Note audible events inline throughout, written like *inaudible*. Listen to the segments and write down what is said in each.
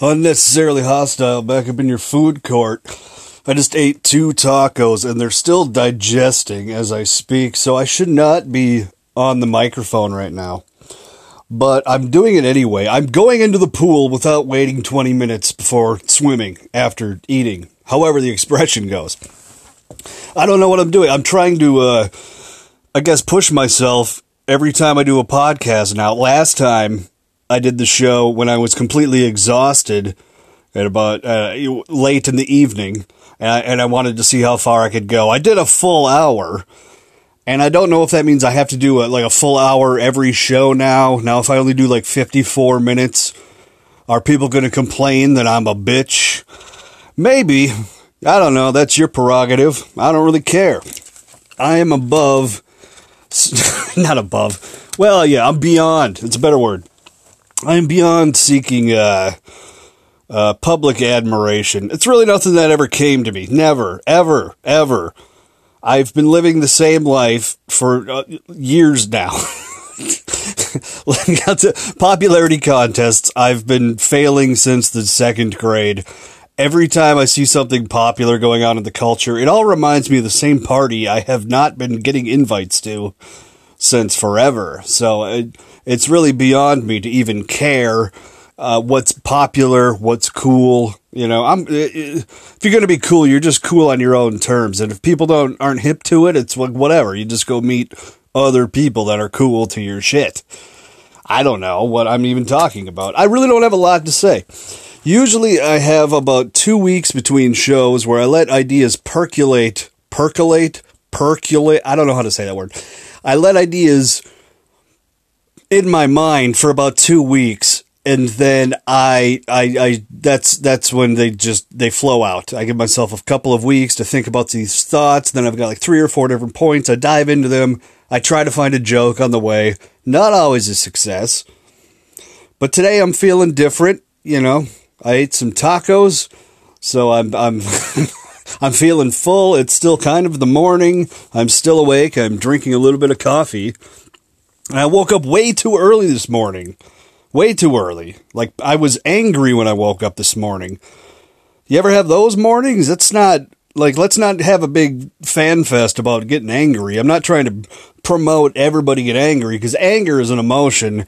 unnecessarily hostile back up in your food court. I just ate two tacos and they're still digesting as I speak, so I should not be on the microphone right now. But I'm doing it anyway. I'm going into the pool without waiting 20 minutes before swimming after eating, however the expression goes. I don't know what I'm doing. I'm trying to, uh, I guess, push myself every time I do a podcast now. Last time I did the show when I was completely exhausted at about uh, late in the evening, and I, and I wanted to see how far I could go. I did a full hour, and I don't know if that means I have to do a, like a full hour every show now. Now, if I only do like 54 minutes, are people going to complain that I'm a bitch? Maybe. I don't know. That's your prerogative. I don't really care. I am above, *laughs* not above. Well, yeah, I'm beyond. It's a better word. I'm beyond seeking uh, uh, public admiration. It's really nothing that ever came to me. Never, ever, ever. I've been living the same life for uh, years now. *laughs* *laughs* popularity contests, I've been failing since the second grade. Every time I see something popular going on in the culture, it all reminds me of the same party I have not been getting invites to since forever. So it, it's really beyond me to even care uh, what's popular, what's cool. You know, I'm if you're going to be cool, you're just cool on your own terms. And if people don't aren't hip to it, it's like whatever. You just go meet other people that are cool to your shit. I don't know what I'm even talking about. I really don't have a lot to say. Usually I have about 2 weeks between shows where I let ideas percolate, percolate, percolate. I don't know how to say that word I let ideas in my mind for about two weeks, and then I, I, I, that's that's when they just they flow out. I give myself a couple of weeks to think about these thoughts. Then I've got like three or four different points. I dive into them. I try to find a joke on the way. Not always a success, but today I'm feeling different. You know, I ate some tacos, so I'm I'm. *laughs* I'm feeling full. It's still kind of the morning. I'm still awake. I'm drinking a little bit of coffee. I woke up way too early this morning. Way too early. Like I was angry when I woke up this morning. You ever have those mornings? It's not like let's not have a big fan fest about getting angry. I'm not trying to promote everybody get angry because anger is an emotion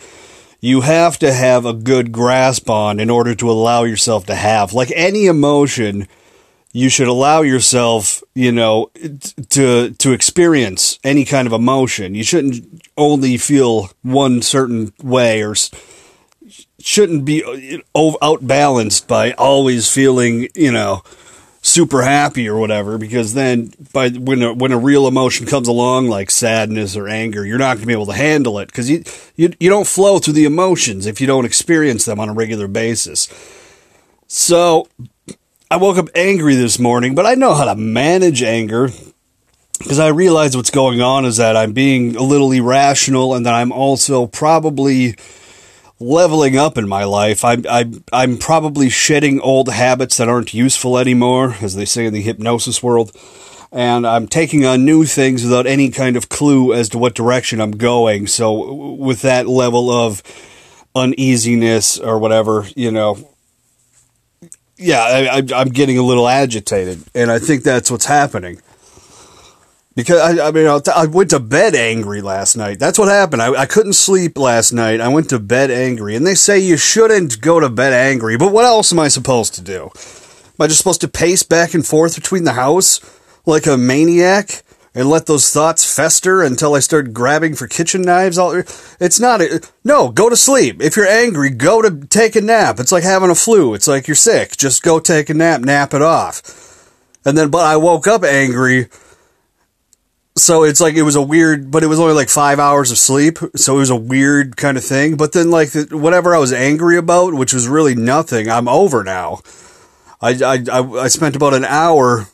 you have to have a good grasp on in order to allow yourself to have. Like any emotion, you should allow yourself, you know, to to experience any kind of emotion. You shouldn't only feel one certain way or shouldn't be uh, outbalanced by always feeling, you know, super happy or whatever because then by when a, when a real emotion comes along like sadness or anger you're not going to be able to handle it cuz you, you you don't flow through the emotions if you don't experience them on a regular basis. So I woke up angry this morning, but I know how to manage anger because I realize what's going on is that I'm being a little irrational and that I'm also probably leveling up in my life. I'm, I'm, I'm probably shedding old habits that aren't useful anymore, as they say in the hypnosis world. And I'm taking on new things without any kind of clue as to what direction I'm going. So, with that level of uneasiness or whatever, you know, yeah, I, am getting a little agitated, and I think that's what's happening. Because I, I mean, I went to bed angry last night. That's what happened. I, I couldn't sleep last night. I went to bed angry, and they say you shouldn't go to bed angry. But what else am I supposed to do? Am I just supposed to pace back and forth between the house like a maniac? And let those thoughts fester until I start grabbing for kitchen knives. All it's not a, no. Go to sleep. If you're angry, go to take a nap. It's like having a flu. It's like you're sick. Just go take a nap. Nap it off. And then, but I woke up angry. So it's like it was a weird, but it was only like five hours of sleep. So it was a weird kind of thing. But then, like whatever I was angry about, which was really nothing, I'm over now. I I I spent about an hour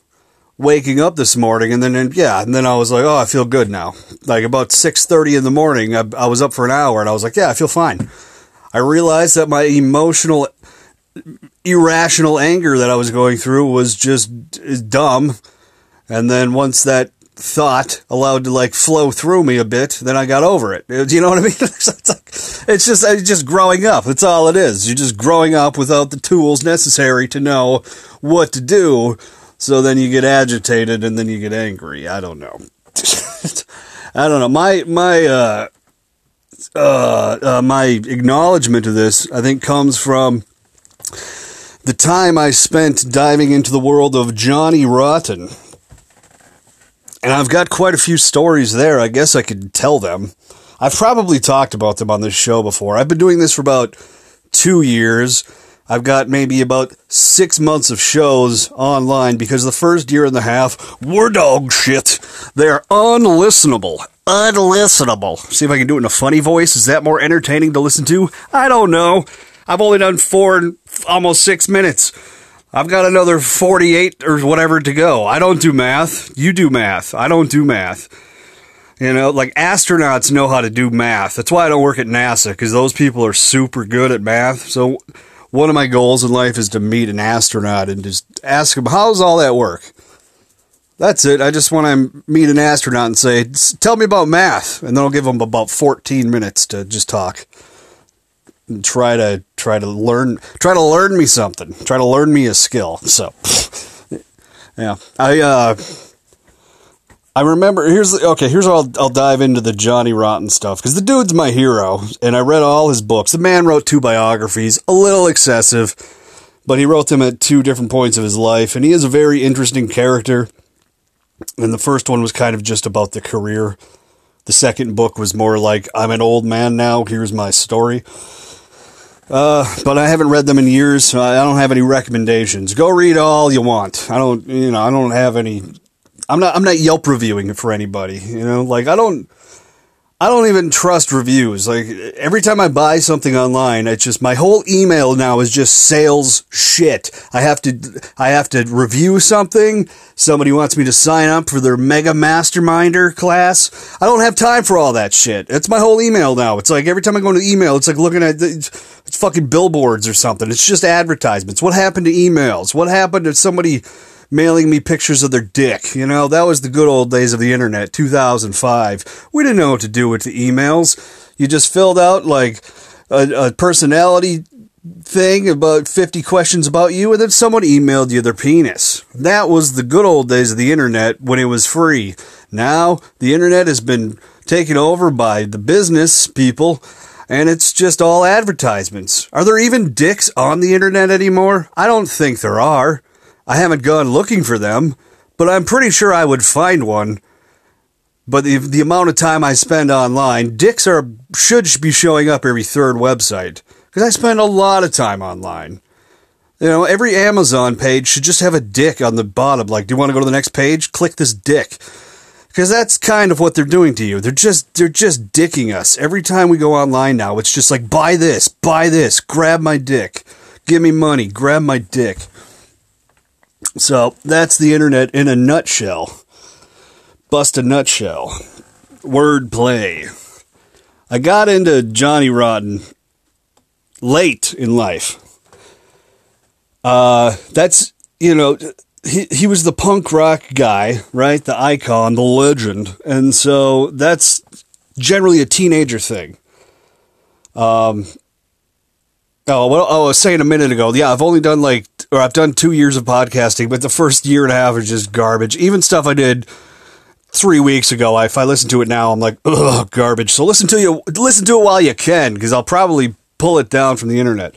waking up this morning and then yeah and then i was like oh i feel good now like about 6.30 in the morning I, I, was up for an hour and i was like yeah i feel fine i realized that my emotional irrational anger that i was going through was just dumb and then once that thought allowed to like flow through me a bit, then I got over it. Do you know what I mean? *laughs* it's, like, it's just it's just growing up. That's all it is. You're just growing up without the tools necessary to know what to do. So then you get agitated and then you get angry. I don't know. *laughs* I don't know. My my uh, uh, uh, my acknowledgement of this, I think, comes from the time I spent diving into the world of Johnny Rotten. And I've got quite a few stories there. I guess I could tell them. I've probably talked about them on this show before. I've been doing this for about two years. I've got maybe about six months of shows online because the first year and a half were dog shit. They're unlistenable. Unlistenable. See if I can do it in a funny voice. Is that more entertaining to listen to? I don't know. I've only done four, almost six minutes. I've got another 48 or whatever to go. I don't do math. You do math. I don't do math. You know, like astronauts know how to do math. That's why I don't work at NASA because those people are super good at math. So, one of my goals in life is to meet an astronaut and just ask him, how's all that work? That's it. I just want to meet an astronaut and say, tell me about math. And then I'll give them about 14 minutes to just talk try to try to learn try to learn me something try to learn me a skill so *laughs* yeah i uh i remember here's okay here's I'll, I'll dive into the johnny rotten stuff because the dude's my hero and i read all his books the man wrote two biographies a little excessive but he wrote them at two different points of his life and he is a very interesting character and the first one was kind of just about the career the second book was more like i'm an old man now here's my story uh, but I haven't read them in years, so I don't have any recommendations. Go read all you want. I don't, you know, I don't have any. I'm not. I'm not Yelp reviewing it for anybody. You know, like I don't. I don't even trust reviews. Like every time I buy something online, it's just my whole email now is just sales shit. I have to I have to review something. Somebody wants me to sign up for their mega masterminder class. I don't have time for all that shit. It's my whole email now. It's like every time I go into email, it's like looking at it's fucking billboards or something. It's just advertisements. What happened to emails? What happened to somebody mailing me pictures of their dick. You know, that was the good old days of the internet, 2005. We didn't know what to do with the emails. You just filled out like a, a personality thing about 50 questions about you, and then someone emailed you their penis. That was the good old days of the internet when it was free. Now, the internet has been taken over by the business people, and it's just all advertisements. Are there even dicks on the internet anymore? I don't think there are. I haven't gone looking for them, but I'm pretty sure I would find one. But the, the amount of time I spend online, dicks are should be showing up every third website because I spend a lot of time online. You know, every Amazon page should just have a dick on the bottom. Like, do you want to go to the next page? Click this dick. Because that's kind of what they're doing to you. They're just they're just dicking us. Every time we go online now, it's just like buy this, buy this, grab my dick. Give me money, grab my dick. So that's the internet in a nutshell. Bust a nutshell. Wordplay. I got into Johnny Rotten late in life. Uh, that's, you know, he, he was the punk rock guy, right? The icon, the legend. And so that's generally a teenager thing. Um, Oh, well, oh, I was saying a minute ago. Yeah, I've only done like, or I've done two years of podcasting, but the first year and a half is just garbage. Even stuff I did three weeks ago, if I listen to it now, I'm like, ugh, garbage. So listen to you, listen to it while you can, because I'll probably pull it down from the internet.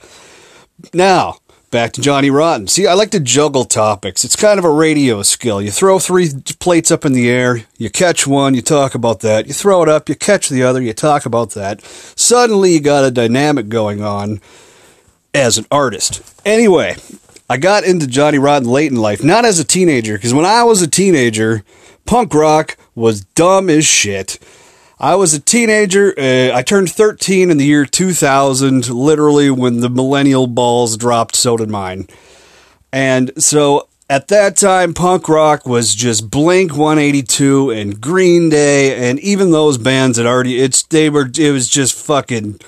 Now, back to Johnny Rotten. See, I like to juggle topics. It's kind of a radio skill. You throw three plates up in the air, you catch one, you talk about that. You throw it up, you catch the other, you talk about that. Suddenly, you got a dynamic going on as an artist. Anyway, I got into Johnny Rotten late in life, not as a teenager, because when I was a teenager, punk rock was dumb as shit. I was a teenager. Uh, I turned 13 in the year 2000, literally when the millennial balls dropped, so did mine. And so at that time, punk rock was just Blink 182 and Green Day, and even those bands had already, it's, they were, it was just fucking,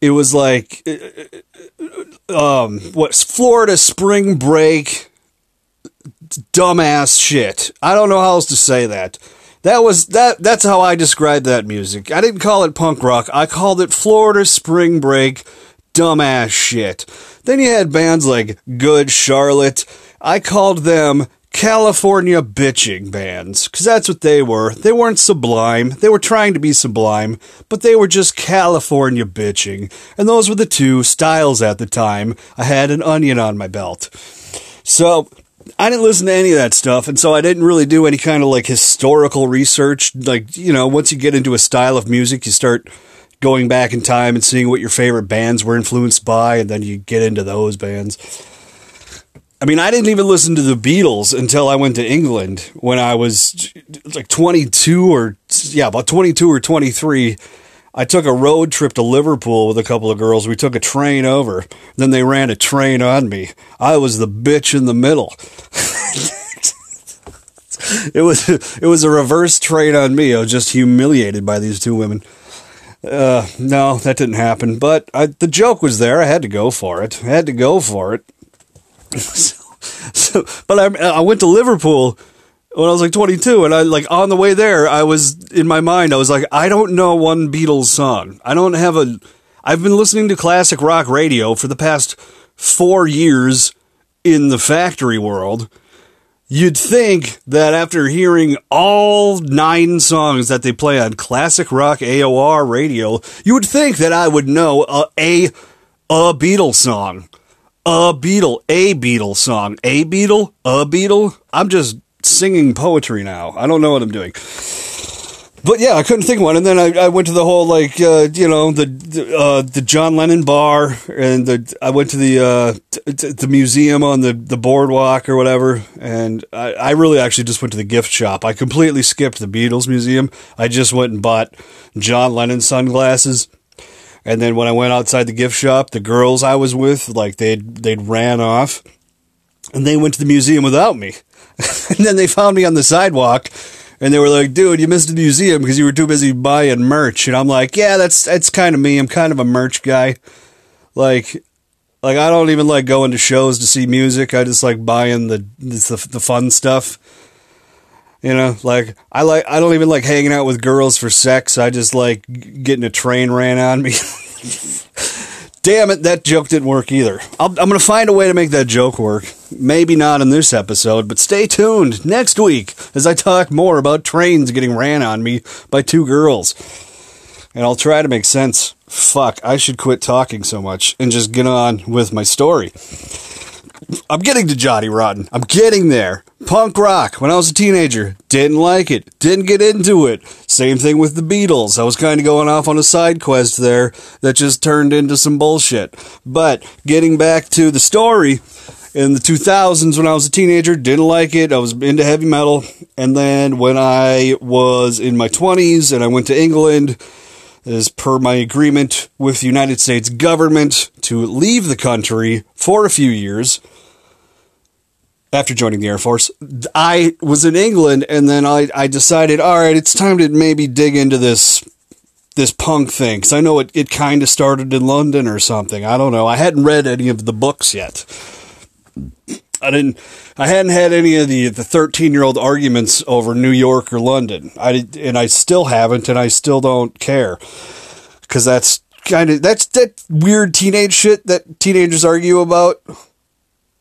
it was like, um, what Florida spring break dumbass shit. I don't know how else to say that. That was that that's how I described that music. I didn't call it punk rock. I called it Florida spring break dumbass shit. Then you had bands like Good Charlotte. I called them California bitching bands, because that's what they were. They weren't sublime. They were trying to be sublime, but they were just California bitching. And those were the two styles at the time. I had an onion on my belt. So, I didn't listen to any of that stuff, and so I didn't really do any kind of like historical research. Like, you know, once you get into a style of music, you start going back in time and seeing what your favorite bands were influenced by, and then you get into those bands. I mean, I didn't even listen to the Beatles until I went to England when I was like 22 or, yeah, about 22 or 23. I took a road trip to Liverpool with a couple of girls. We took a train over. Then they ran a train on me. I was the bitch in the middle. *laughs* it was it was a reverse train on me. I was just humiliated by these two women. Uh, no, that didn't happen. But I, the joke was there. I had to go for it. I had to go for it. *laughs* so, so, but I, I went to Liverpool when I was like 22, and I like on the way there, I was in my mind, I was like, I don't know one Beatles song. I don't have a. I've been listening to classic rock radio for the past four years in the factory world You'd think that after hearing all nine songs that they play on classic rock AOR radio, you would think that I would know a a, a Beatle song. A Beatle, a Beatle song. A Beatle, a Beatle. I'm just singing poetry now. I don't know what I'm doing but yeah, I couldn't think of one. And then I, I went to the whole like uh, you know the the, uh, the John Lennon bar, and the I went to the uh, t- t- the museum on the, the boardwalk or whatever. And I, I really actually just went to the gift shop. I completely skipped the Beatles museum. I just went and bought John Lennon sunglasses. And then when I went outside the gift shop, the girls I was with, like they'd they'd ran off, and they went to the museum without me. *laughs* and then they found me on the sidewalk and they were like, "Dude, you missed the museum because you were too busy buying merch." And I'm like, "Yeah, that's that's kind of me. I'm kind of a merch guy. Like, like I don't even like going to shows to see music. I just like buying the the, the fun stuff." You know, like I like I don't even like hanging out with girls for sex. I just like getting a train ran on me. *laughs* Damn it, that joke didn't work either. i am going to find a way to make that joke work. Maybe not in this episode, but stay tuned next week as I talk more about trains getting ran on me by two girls. And I'll try to make sense. Fuck, I should quit talking so much and just get on with my story. I'm getting to Johnny Rotten. I'm getting there. Punk rock, when I was a teenager, didn't like it, didn't get into it. Same thing with the Beatles. I was kind of going off on a side quest there that just turned into some bullshit. But getting back to the story, in the 2000s when I was a teenager, didn't like it. I was into heavy metal. And then when I was in my 20s and I went to England, as per my agreement with the United States government to leave the country for a few years after joining the Air Force, I was in England and then I, I decided, all right, it's time to maybe dig into this this punk thing because I know it, it kind of started in London or something. I don't know. I hadn't read any of the books yet. I didn't. I hadn't had any of the the thirteen year old arguments over New York or London. I did, and I still haven't, and I still don't care because that's kind of that's that weird teenage shit that teenagers argue about.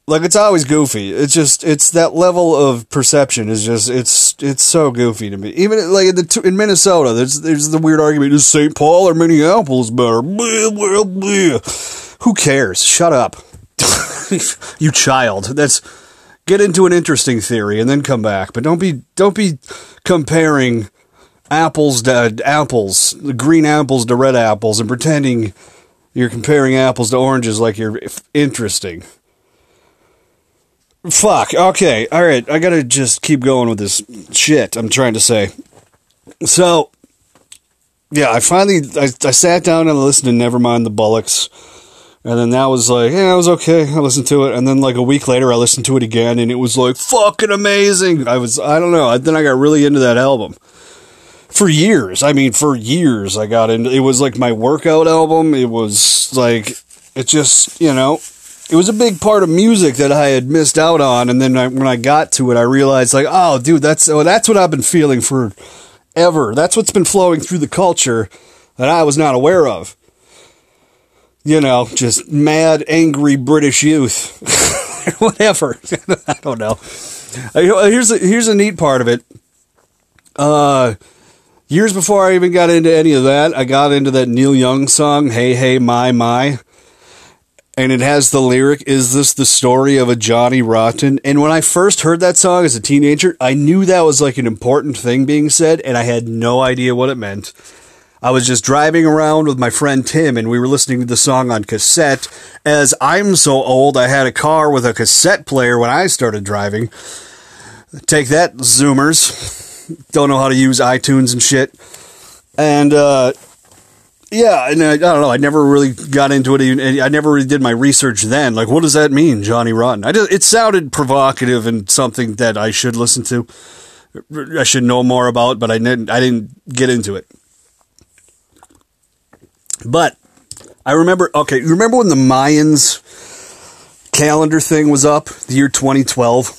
Like it's always goofy. It's just it's that level of perception is just it's it's so goofy to me. Even like in the in Minnesota, there's there's the weird argument: is St. Paul or Minneapolis better? Blah, blah, blah. Who cares? Shut up. *laughs* you child. That's get into an interesting theory and then come back. But don't be don't be comparing apples to apples, the green apples to red apples, and pretending you're comparing apples to oranges like you're interesting. Fuck. Okay. All right. I gotta just keep going with this shit. I'm trying to say. So, yeah, I finally I, I sat down and listened to Nevermind the Bollocks and then that was like, yeah, it was okay. I listened to it. And then like a week later, I listened to it again and it was like fucking amazing. I was, I don't know. Then I got really into that album for years. I mean, for years I got into, it was like my workout album. It was like, it just, you know, it was a big part of music that I had missed out on, and then I, when I got to it, I realized like, oh, dude, that's oh, that's what I've been feeling for ever. That's what's been flowing through the culture that I was not aware of. You know, just mad, angry British youth, *laughs* whatever. *laughs* I don't know. Here's a, here's a neat part of it. Uh, years before I even got into any of that, I got into that Neil Young song, "Hey Hey My My." and it has the lyric is this the story of a johnny rotten and when i first heard that song as a teenager i knew that was like an important thing being said and i had no idea what it meant i was just driving around with my friend tim and we were listening to the song on cassette as i'm so old i had a car with a cassette player when i started driving take that zoomers don't know how to use itunes and shit and uh yeah, and I, I, don't know. I never really got into it. I never really did my research then. Like, what does that mean, Johnny Rotten? I just, it sounded provocative and something that I should listen to. I should know more about, but I didn't. I didn't get into it. But I remember. Okay, you remember when the Mayans calendar thing was up, the year 2012?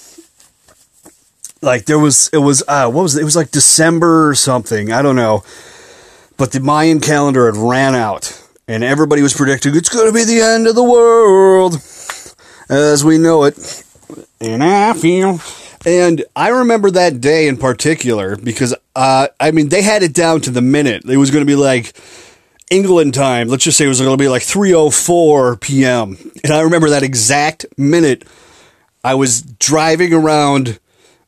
Like there was, it was. Uh, what was it? It was like December or something. I don't know but the Mayan calendar had ran out, and everybody was predicting it's going to be the end of the world as we know it. And I feel. And I remember that day in particular because, uh, I mean, they had it down to the minute. It was going to be like England time. Let's just say it was going to be like 3:04 p.m. And I remember that exact minute. I was driving around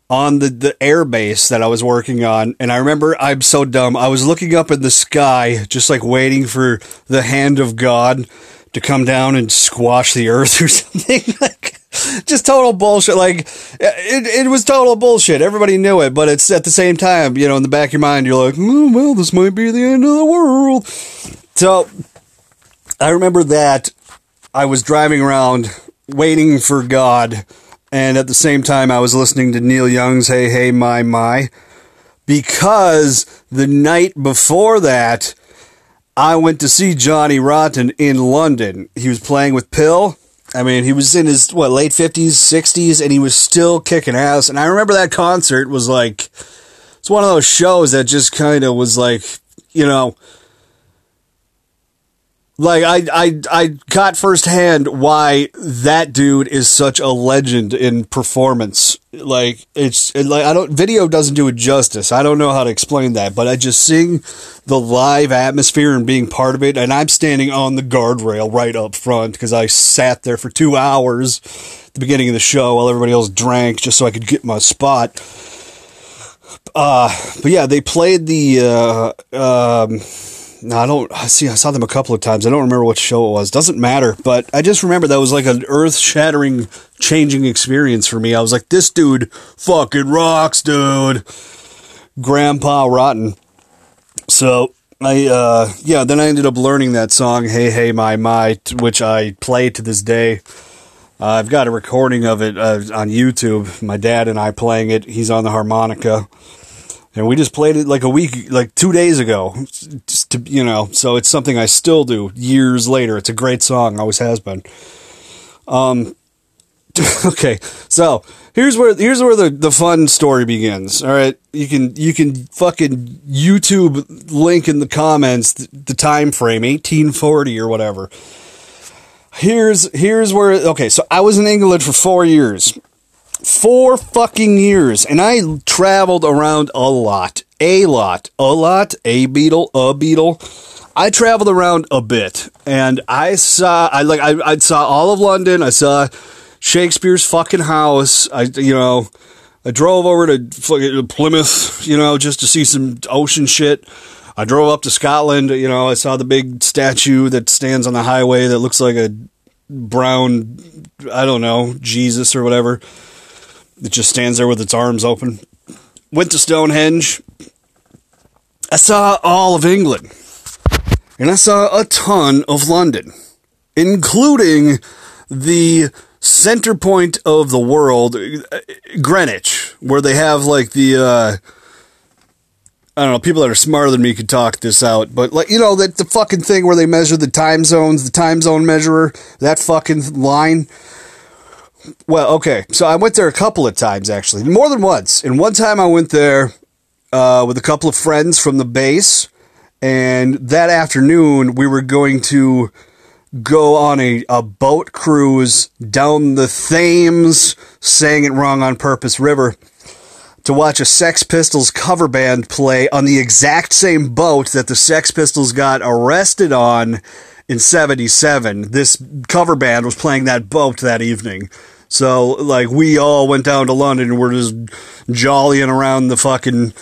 on the, the air base that I was working on. And I remember I'm so dumb. I was looking up in the sky, just like waiting for the hand of God to come down and squash the earth *laughs* or something. like, *laughs* just total bullshit. Like, it, it was total bullshit. Everybody knew it, but it's at the same time, you know, in the back of your mind, you're like, oh, well, this might be the end of the world. So, I remember that I was driving around waiting for God and at the same time I was listening to Neil Young's Hey Hey My My because the night before that I went to see Johnny Rotten in London. He was playing with PiL. I mean, he was in his what late 50s, 60s and he was still kicking ass. And I remember that concert was like it's one of those shows that just kind of was like, you know, like I, I, I got firsthand why that dude is such a legend in performance. Like it's like I don't video doesn't do it justice. I don't know how to explain that, but I just seeing the live atmosphere and being part of it, and I'm standing on the guardrail right up front because I sat there for two hours the beginning of the show while everybody else drank just so I could get my spot. Uh, but yeah, they played the uh, um no, I don't I see. I saw them a couple of times. I don't remember what show it was. Doesn't matter. But I just remember that was like an earth shattering, changing experience for me. I was like, this dude fucking rocks, dude. Grandpa Rotten. So I, uh, yeah, then I ended up learning that song, Hey, Hey, My, My, which I play to this day. Uh, I've got a recording of it uh, on YouTube. My dad and I playing it. He's on the harmonica and we just played it like a week, like two days ago. Just to you know, so it's something I still do years later. It's a great song, always has been. Um, *laughs* okay, so here's where here's where the, the fun story begins. All right, you can you can fucking YouTube link in the comments the, the time frame, eighteen forty or whatever. Here's here's where okay, so I was in England for four years Four fucking years. And I traveled around a lot. A lot. A lot. A Beatle, A Beatle. I traveled around a bit. And I saw, I like, I, I saw all of London. I saw Shakespeare's fucking house. I, you know, I drove over to Plymouth, you know, just to see some ocean shit. I drove up to Scotland, you know, I saw the big statue that stands on the highway that looks like a brown, I don't know, Jesus or whatever. It just stands there with its arms open. Went to Stonehenge. I saw all of England. And I saw a ton of London, including the center point of the world, Greenwich, where they have like the, uh, I don't know, people that are smarter than me could talk this out, but like you know that the fucking thing where they measure the time zones, the time zone measurer, that fucking line. Well, okay, so I went there a couple of times actually, more than once. And one time I went there uh, with a couple of friends from the base, and that afternoon we were going to go on a, a boat cruise down the Thames, saying it wrong on purpose, river to watch a Sex Pistols cover band play on the exact same boat that the Sex Pistols got arrested on in 77. This cover band was playing that boat that evening. So, like, we all went down to London and we're just jollying around the fucking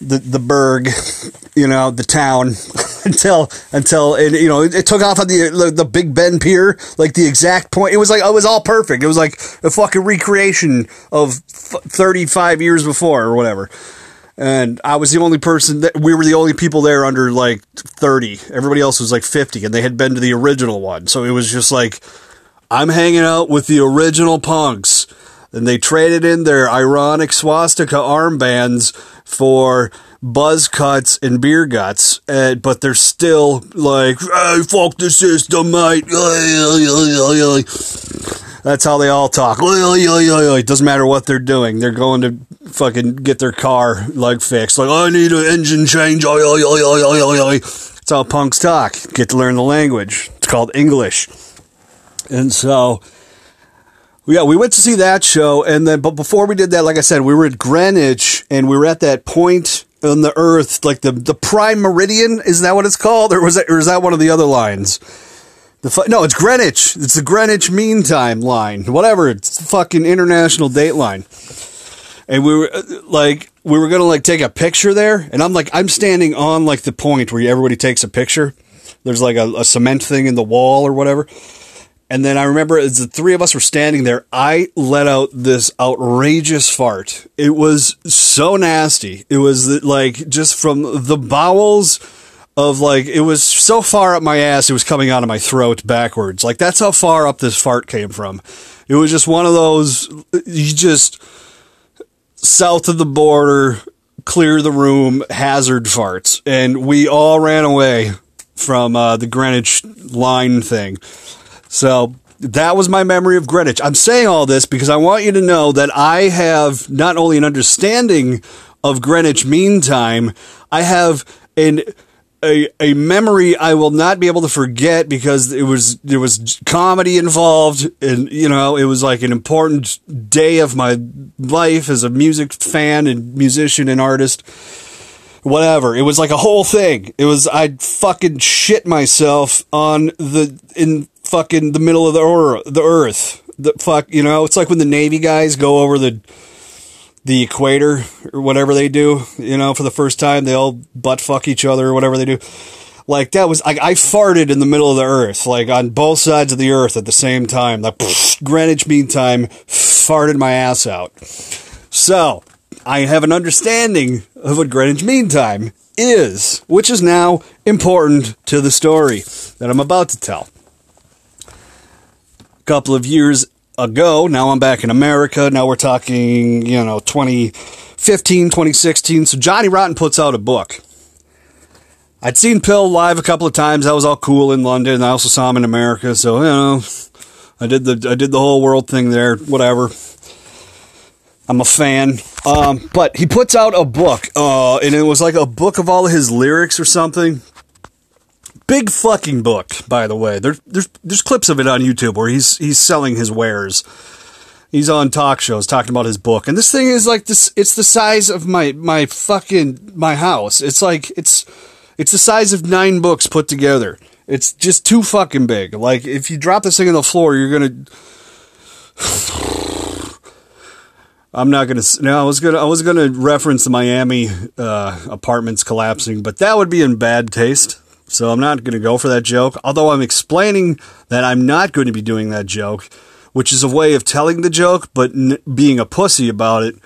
the the burg, *laughs* you know, the town *laughs* until until it, you know it, took off on the the Big Ben pier, like the exact point. It was like it was all perfect. It was like a fucking recreation of thirty five years before or whatever. And I was the only person that we were the only people there under like thirty. Everybody else was like fifty, and they had been to the original one. So it was just like I'm hanging out with the original punks and they traded in their ironic swastika armbands for buzz cuts and beer guts, but they're still like, hey, fuck the system, mate. That's how they all talk. It doesn't matter what they're doing. They're going to fucking get their car like fixed. Like, I need an engine change. That's how punks talk. Get to learn the language. It's called English. And so yeah, we went to see that show, and then but before we did that, like I said, we were at Greenwich, and we were at that point on the Earth, like the the prime meridian. Is that what it's called, or was that or is that one of the other lines? The no, it's Greenwich. It's the Greenwich Mean Time line. Whatever. It's the fucking international date line. And we were uh, like, we were gonna like take a picture there, and I'm like, I'm standing on like the point where everybody takes a picture. There's like a, a cement thing in the wall or whatever. And then I remember as the three of us were standing there, I let out this outrageous fart. It was so nasty. It was like just from the bowels of like, it was so far up my ass, it was coming out of my throat backwards. Like that's how far up this fart came from. It was just one of those, you just south of the border, clear the room, hazard farts. And we all ran away from uh, the Greenwich line thing. So that was my memory of Greenwich. I'm saying all this because I want you to know that I have not only an understanding of Greenwich Mean Time, I have an a, a memory I will not be able to forget because it was there was comedy involved and you know it was like an important day of my life as a music fan and musician and artist. Whatever. It was like a whole thing. It was I fucking shit myself on the in fucking the middle of the or the earth. The fuck, you know, it's like when the Navy guys go over the the equator or whatever they do, you know, for the first time, they all butt fuck each other or whatever they do. Like that was I farted in the middle of the earth, like on both sides of the earth at the same time. Like Greenwich Mean Time, farted my ass out. So I have an understanding of what Greenwich Mean Time is, which is now important to the story that I'm about to tell couple of years ago. Now I'm back in America. Now we're talking, you know, 2015, 2016. So Johnny Rotten puts out a book. I'd seen PiL live a couple of times. That was all cool in London. I also saw him in America. So, you know, I did the I did the whole world thing there, whatever. I'm a fan. Um, but he puts out a book, uh, and it was like a book of all his lyrics or something big fucking book, by the way. There's there's there's clips of it on YouTube where he's he's selling his wares. He's on talk shows talking about his book, and this thing is like this. It's the size of my my fucking my house. It's like it's it's the size of nine books put together. It's just too fucking big. Like if you drop this thing on the floor, you're gonna. *sighs* I'm not gonna. No, I was gonna. I was gonna reference the Miami uh, apartments collapsing, but that would be in bad taste. So I'm not going to go for that joke, although I'm explaining that I'm not going to be doing that joke, which is a way of telling the joke, but n- being a pussy about it.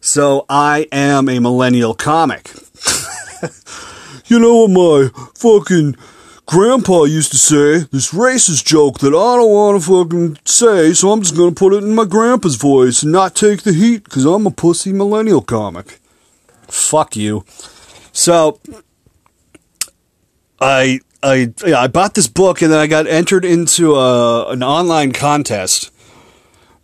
So I am a millennial comic. *laughs* you know what my fucking grandpa used to say? This racist joke that I don't want to fucking say, so I'm just going to put it in my grandpa's voice and not take the heat because I'm a pussy millennial comic. Fuck you. So I I yeah, I bought this book and then I got entered into a, an online contest.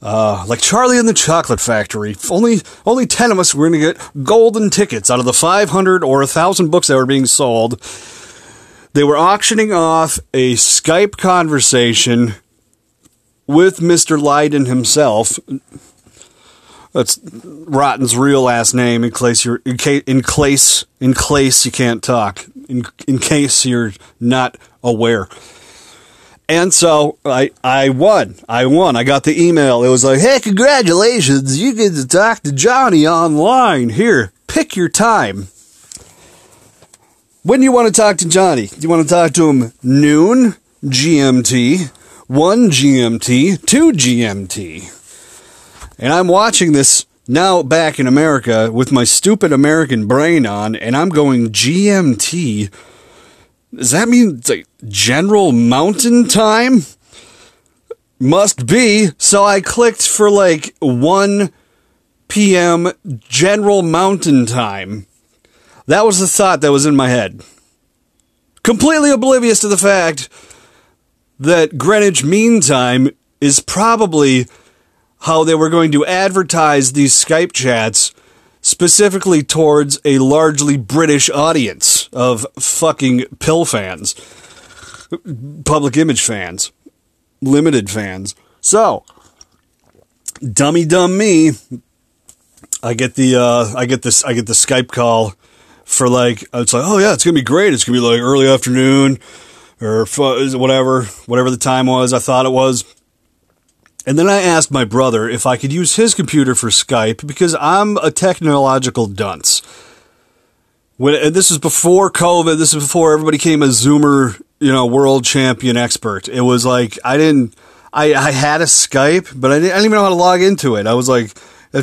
Uh, like Charlie and the Chocolate Factory. Only only ten of us were going to get golden tickets out of the five hundred or thousand books that were being sold. They were auctioning off a Skype conversation with Mr. Lydon himself. That's Rotten's real last name in case you're in case in case in case you can't talk in in case you're not aware. And so I I won. I won. I got the email. It was like, "Hey, congratulations! You get to talk to Johnny online. Here, pick your time." When do you want to talk to Johnny? Do you want to talk to him noon GMT, 1 GMT, 2 GMT? And I'm watching this now back in America with my stupid American brain on, and I'm going GMT. Does that mean it's like General Mountain Time? Must be. So I clicked for like 1 p.m. General Mountain Time. That was the thought that was in my head. Completely oblivious to the fact that Greenwich Mean Time is probably how they were going to advertise these Skype chats specifically towards a largely British audience of fucking PiL fans, public image fans, limited fans. So, dummy dumb me, I get the uh, I get this I get the Skype call for like it's like oh yeah it's gonna be great it's gonna be like early afternoon or whatever whatever the time was I thought it was and then I asked my brother if I could use his computer for Skype because I'm a technological dunce. When this is before COVID, this is before everybody came a Zoomer, you know, world champion expert. It was like I didn't, I, I had a Skype, but I didn't, I didn't even know how to log into it. I was like,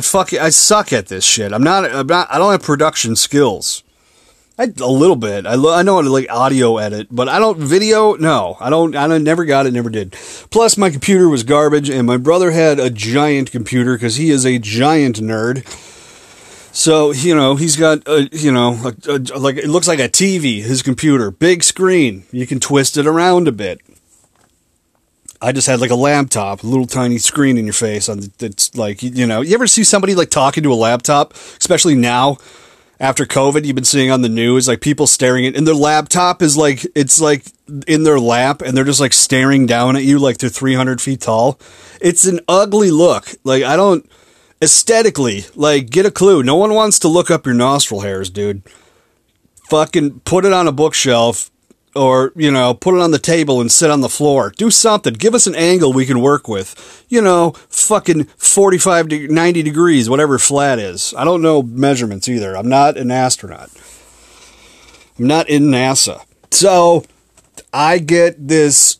fuck, I suck at this shit. I'm not, I'm not, I don't have production skills. I, a little bit. I, I know how to like audio edit, but I don't video. No, I don't. I never got it. Never did. Plus, my computer was garbage, and my brother had a giant computer because he is a giant nerd. So you know he's got a you know a, a, like it looks like a TV. His computer, big screen. You can twist it around a bit. I just had like a laptop, a little tiny screen in your face. On it's like you know, you ever see somebody like talking to a laptop, especially now after COVID, you've been seeing on the news, like people staring at, and their laptop is like, it's like in their lap and they're just like staring down at you like they're 300 feet tall. It's an ugly look. Like, I don't, aesthetically, like, get a clue. No one wants to look up your nostril hairs, dude. Fucking put it on a bookshelf, or you know put it on the table and sit on the floor. Do something. Give us an angle we can work with. You know fucking 45 to 90 degrees whatever flat is. I don't know measurements either. I'm not an astronaut. I'm not in nasa. So i get this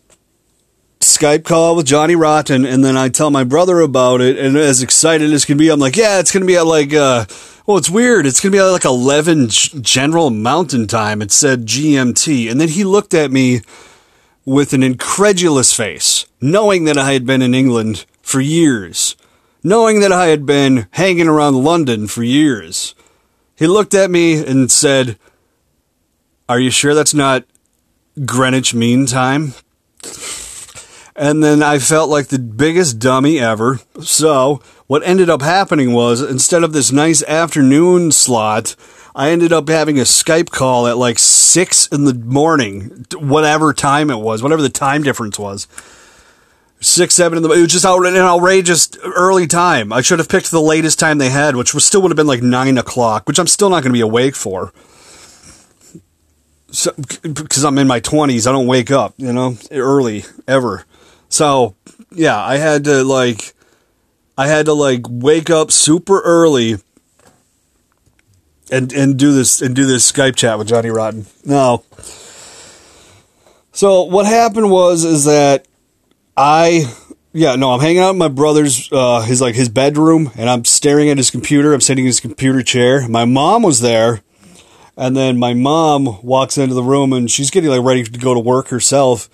skype call with johnny rotten and then i tell my brother about it and as excited as can be i'm like yeah it's gonna be at like uh well, it's weird. It's to be at like 11 General Mountain Time. It said GMT. And then he looked at me with an incredulous face, knowing that I had been in England for years, knowing that I had been hanging around London for years. He looked at me and said, Are you sure that's not Greenwich Mean Time? And then I felt like the biggest dummy ever. So what ended up happening was instead of this nice afternoon slot, I ended up having a Skype call at like six in the morning, whatever time it was, whatever the time difference was. Six, seven in the it was just out an outrageous early time. I should have picked the latest time they had, which was still would have been like nine o'clock, which I'm still not going to be awake for. So, because I'm in my 20s, I don't wake up, you know, early ever. So, yeah, I had to like I had to like wake up super early and and do this and do this Skype chat with Johnny Rotten. No. So what happened was is that I yeah, no, I'm hanging out in my brother's uh his like his bedroom and I'm staring at his computer. I'm sitting in his computer chair. My mom was there. And then my mom walks into the room and she's getting like ready to go to work herself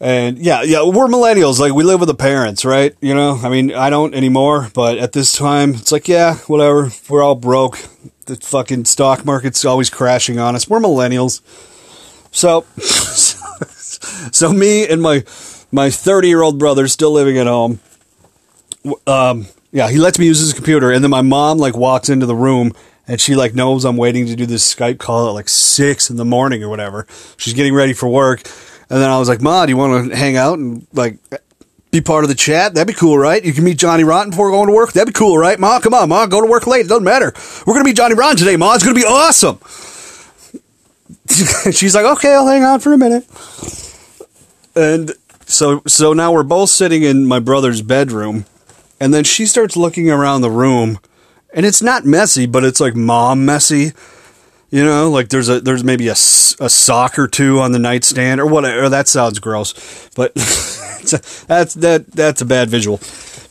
and yeah, yeah, we're millennials. Like we live with the parents, right? You know, I mean, I don't anymore, but at this time, it's like, yeah, whatever. We're all broke. the fucking stock market's always crashing on us. We're millennials. So, *laughs* so me and my my 30 year old brother still living at home. Um, yeah, he lets me use his computer, and then my mom like walks into the room and she like knows I'm waiting to do this Skype call at like six in the morning or whatever. She's getting ready for work, and then I was like, "Ma, do you want to hang out and like be part of the chat? That'd be cool, right? You can meet Johnny Rotten before going to work. That'd be cool, right? Ma, come on, Ma, go to work late. It doesn't matter. We're gonna meet Johnny Rotten today, Ma. It's gonna be awesome." *laughs* She's like, "Okay, I'll hang out for a minute," and so so now we're both sitting in my brother's bedroom, and then she starts looking around the room and it's not messy, but it's like mom messy. You know, like there's a there's maybe a, a sock or two on the nightstand or whatever. Oh, that sounds gross, but a, *laughs* that's that that's a bad visual.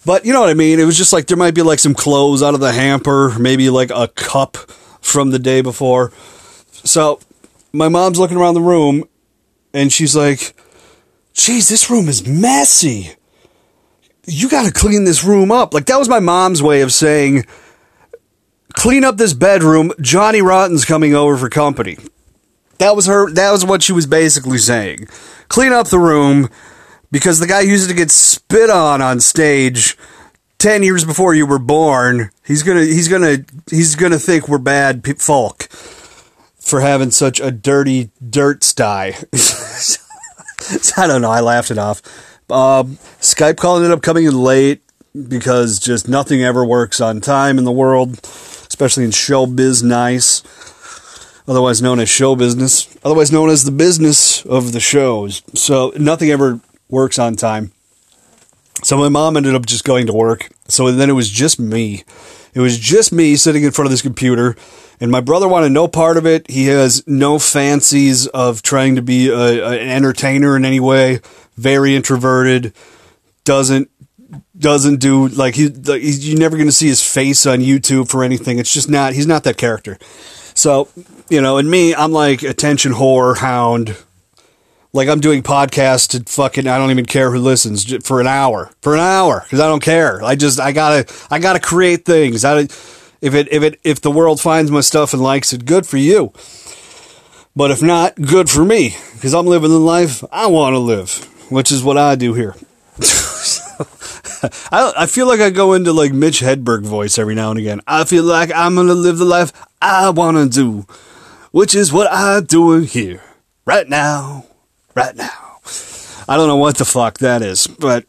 But you know what I mean. It was just like there might be like some clothes out of the hamper, maybe like a cup from the day before. So my mom's looking around the room, and she's like, "Geez, this room is messy. You got to clean this room up." Like that was my mom's way of saying clean up this bedroom. Johnny Rotten's coming over for company. That was her. That was what she was basically saying. Clean up the room because the guy used to get spit on on stage ten years before you were born. He's gonna. He's gonna. He's gonna think we're bad folk for having such a dirty dirt sty. *laughs* I don't know. I laughed it off. Um, Skype call ended up coming in late because just nothing ever works on time in the world especially in showbiz nice, otherwise known as show business, otherwise known as the business of the shows. So nothing ever works on time. So my mom ended up just going to work. So then it was just me. It was just me sitting in front of this computer, and my brother wanted no part of it. He has no fancies of trying to be a, an entertainer in any way. Very introverted. Doesn't doesn't do like he you're never going to see his face on YouTube for anything. It's just not he's not that character. So you know, and me, I'm like attention whore hound. Like I'm doing podcasts to fucking I don't even care who listens for an hour for an hour because I don't care. I just I gotta I gotta create things. I if it if it if the world finds my stuff and likes it, good for you. But if not, good for me because I'm living the life I want to live, which is what I do here. *laughs* *laughs* I I feel like I go into like Mitch Hedberg voice every now and again. I feel like I'm gonna live the life I wanna do, which is what I'm doing here right now, right now. I don't know what the fuck that is, but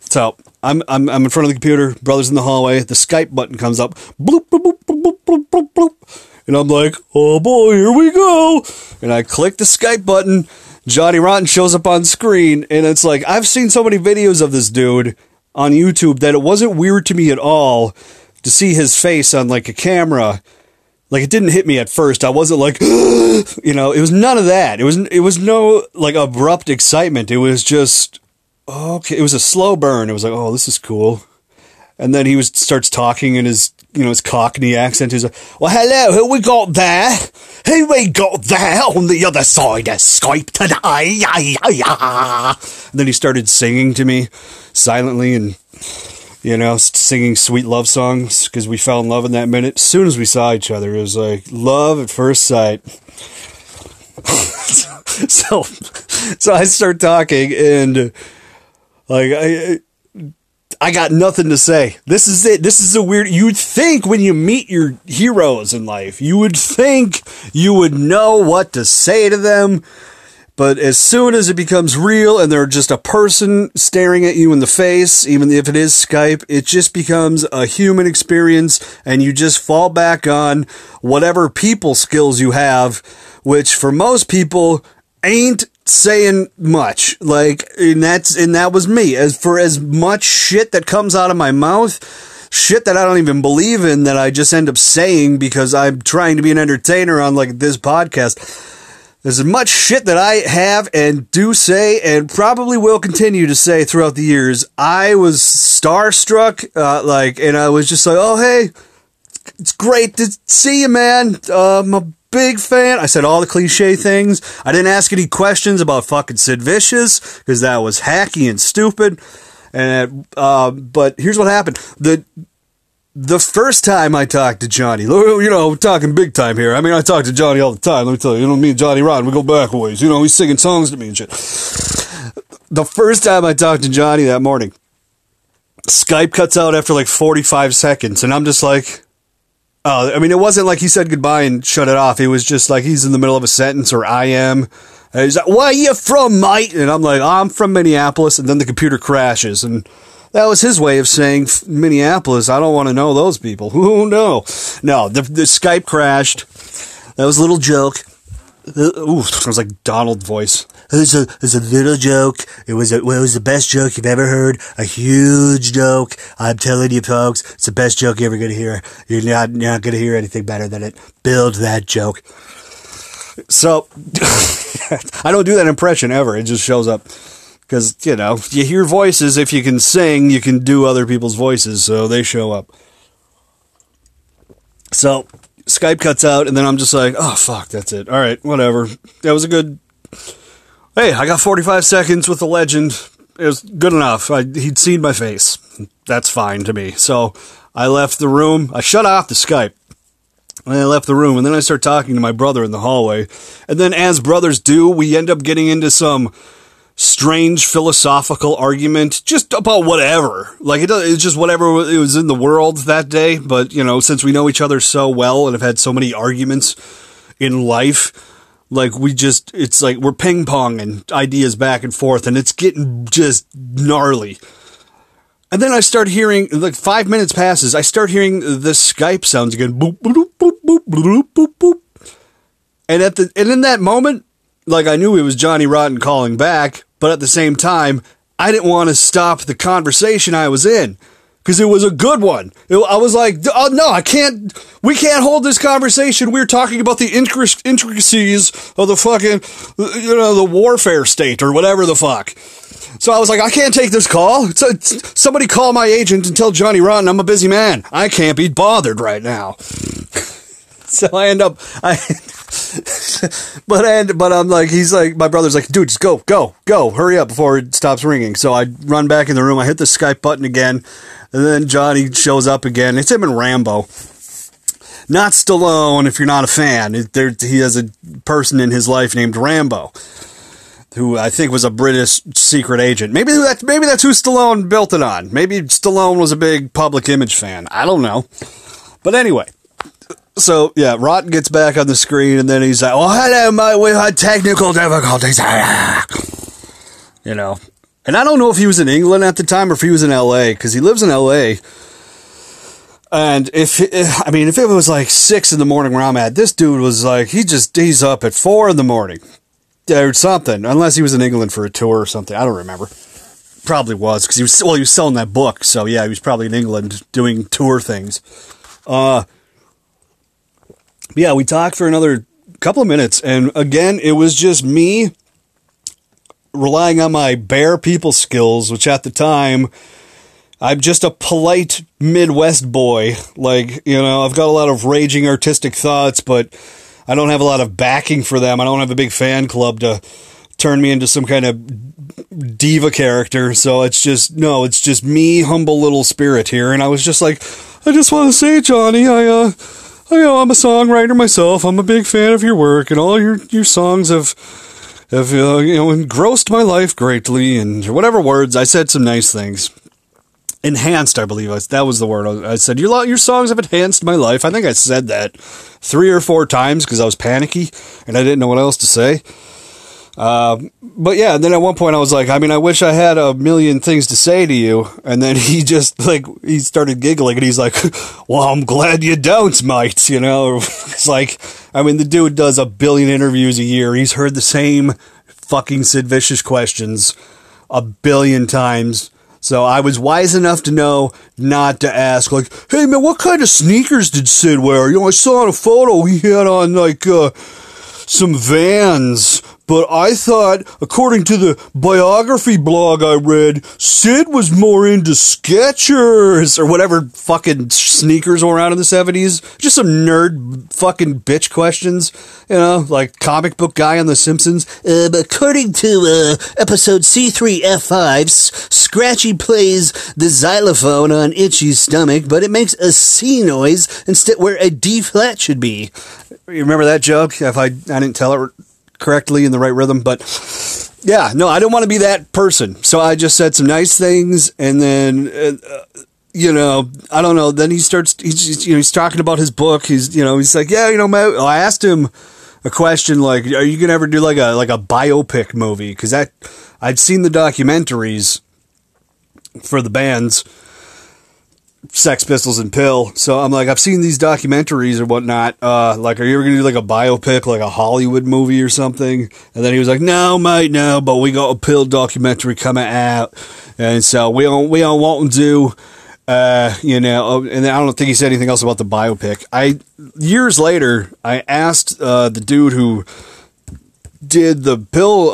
so I'm I'm I'm in front of the computer. Brothers in the hallway. The Skype button comes up. Bloop bloop bloop bloop bloop bloop. And I'm like, oh boy, here we go. And I click the Skype button Johnny Rotten shows up on screen, and it's like I've seen so many videos of this dude on YouTube that it wasn't weird to me at all to see his face on like a camera. Like it didn't hit me at first. I wasn't like, *gasps* you know, it was none of that. It was it was no like abrupt excitement. It was just okay. It was a slow burn. It was like, oh, this is cool. And then he was starts talking in his you know his Cockney accent. He's like, well, hello, who we got there? Who we got there on the other side of Skype today? And then he started singing to me silently and, you know, singing sweet love songs because we fell in love in that minute. As soon as we saw each other, it was like love at first sight. *laughs* so, so I start talking and like I I got nothing to say. This is it. This is a weird. You'd think when you meet your heroes in life, you would think you would know what to say to them. But as soon as it becomes real and they're just a person staring at you in the face, even if it is Skype, it just becomes a human experience and you just fall back on whatever people skills you have, which for most people ain't saying much. Like, and that's, and that was me. As for as much shit that comes out of my mouth, shit that I don't even believe in that I just end up saying because I'm trying to be an entertainer on like this podcast. There's as much shit that I have and do say and probably will continue to say throughout the years. I was starstruck, uh, like, and I was just like, oh, hey, it's great to see you, man. Uh, my big fan. I said all the cliche things. I didn't ask any questions about fucking Sid Vicious because that was hacky and stupid. And uh, but here's what happened: the the first time I talked to Johnny, you know, talking big time here. I mean, I talk to Johnny all the time. Let me tell you, you know, me and Johnny Rotten, we go back ways. You know, he's singing songs to me and shit. The first time I talked to Johnny that morning, Skype cuts out after like 45 seconds, and I'm just like, oh, I mean, it wasn't like he said goodbye and shut it off. It was just like he's in the middle of a sentence, or I am. And he's like, where are you from, mate? And I'm like, I'm from Minneapolis. And then the computer crashes. And that was his way of saying Minneapolis. I don't want to know those people. *laughs* Who no, no. The, the Skype crashed. That was a little joke. Ooh, was like Donald voice. It was a, it was a little joke. It was a, well, it was the best joke you've ever heard. A huge joke. I'm telling you, folks, it's the best joke you're ever gonna hear. You're not, you're not gonna hear anything better than it. Build that joke. So, *laughs* I don't do that impression ever. It just shows up because you know you hear voices if you can sing you can do other people's voices so they show up so skype cuts out and then i'm just like oh fuck that's it. All right whatever. That was a good hey i got 45 seconds with the legend. It was good enough. I, he'd seen my face. That's fine to me. So i left the room. I shut off the skype. And I left the room, and then I start talking to my brother in the hallway. And then, as brothers do, we end up getting into some strange philosophical argument just about whatever. Like it, it's just whatever it was in the world that day. But you know, since we know each other so well and have had so many arguments in life, like we just, it's like we're ping ponging ideas back and forth, and it's getting just gnarly. And then I start hearing, like five minutes passes, I start hearing the Skype sounds again. Boop, boop, boop, boop, boop, boop, boop. And at the, and in that moment, like I knew it was Johnny Rotten calling back, but at the same time, I didn't want to stop the conversation I was in because it was a good one. It, I was like, oh, no, I can't, we can't hold this conversation. We're talking about the intricacies of the fucking, you know, the warfare state or whatever the fuck. So I was like, I can't take this call. somebody call my agent and tell Johnny Rotten I'm a busy man. I can't be bothered right now. *laughs* so I end up, I, *laughs* but and but I'm like he's like my brother's like dude just go go go hurry up before it stops ringing. So I run back in the room. I hit the Skype button again. And then Johnny shows up again. It's him and Rambo. Not Stallone if you're not a fan. There he has a person in his life named Rambo who I think was a British secret agent. Maybe that maybe that's who Stallone built it on. Maybe Stallone was a big public image fan. I don't know. But anyway so yeah, Rotten gets back on the screen, and then he's like, "Oh, hello, mate. We had technical difficulties." You know, and I don't know if he was in England at the time or if he was in L.A. because he lives in L.A. And if I mean, if it was like six in the morning where I'm at, this dude was like, he just he's up at four in the morning or something, unless he was in England for a tour or something. I don't remember. Probably was because he was well, he was selling that book, so yeah, he was probably in England doing tour things. Uh, yeah, we talked for another couple of minutes, and again, it was just me relying on my bare people skills, which at the time, I'm just a polite Midwest boy. Like, you know, I've got a lot of raging artistic thoughts, but I don't have a lot of backing for them. I don't have a big fan club to turn me into some kind of diva character. So it's just, no, it's just me, humble little spirit here. And I was just like, I just want to say, Johnny, I, uh, you know, I'm a songwriter myself. I'm a big fan of your work, and all your your songs have have uh, you know engrossed my life greatly. And whatever words I said, some nice things. Enhanced, I believe that was the word I said. Your your songs have enhanced my life. I think I said that three or four times because I was panicky and I didn't know what else to say. Uh, but yeah, then at one point I was like, I mean, I wish I had a million things to say to you. And then *laughs* he just like, he started giggling and he's like, *laughs* well, I'm glad you don't, mate. You know, *laughs* it's like, I mean, the dude does a billion interviews a year. He's heard the same fucking Sid Vicious questions a billion times. So I was wise enough to know not to ask, like, hey man, what kind of sneakers did Sid wear? You know, I saw in a photo he had on like, uh, some vans but I thought, according to the biography blog I read, Sid was more into Skechers or whatever fucking sneakers were around in the 70s. Just some nerd fucking bitch questions, you know, like comic book guy on The Simpsons. Um, according to uh, episode C3F5, Scratchy plays the xylophone on Itchy's stomach, but it makes a C noise instead where a D flat should be. You remember that joke? If I, I didn't tell it correctly in the right rhythm, but yeah, no, I don't want to be that person. So I just said some nice things, and then uh, you know, I don't know. Then he starts. He's you know he's talking about his book. He's you know he's like, yeah, you know, my, I asked him a question like, are you gonna ever do like a like a biopic movie? Because that I'd seen the documentaries for the bands Sex Pistols and PiL. So I'm like, I've seen these documentaries or whatnot. Uh, like, are you ever gonna do like a biopic, like a Hollywood movie or something? And then he was like, No, mate, no, but we got a PiL documentary coming out, and so we don't we don't want to do. Uh, you know, oh, and I don't think he said anything else about the biopic. I years later, I asked uh, the dude who did the PiL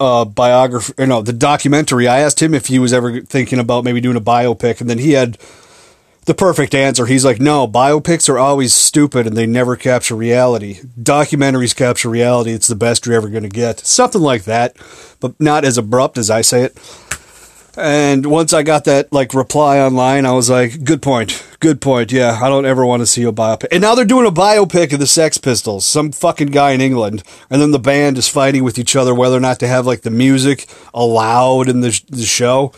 uh, biography, or no, the documentary. I asked him if he was ever thinking about maybe doing a biopic, and then he had the perfect answer. He's like, no, biopics are always stupid and they never capture reality. Documentaries capture reality. It's the best you're ever going to get. Something like that, but not as abrupt as I say it. And once I got that like reply online, I was like, good point. Good point. Yeah, I don't ever want to see a biopic. And now they're doing a biopic of the Sex Pistols, some fucking guy in England, and then the band is fighting with each other whether or not to have like the music allowed in the the show.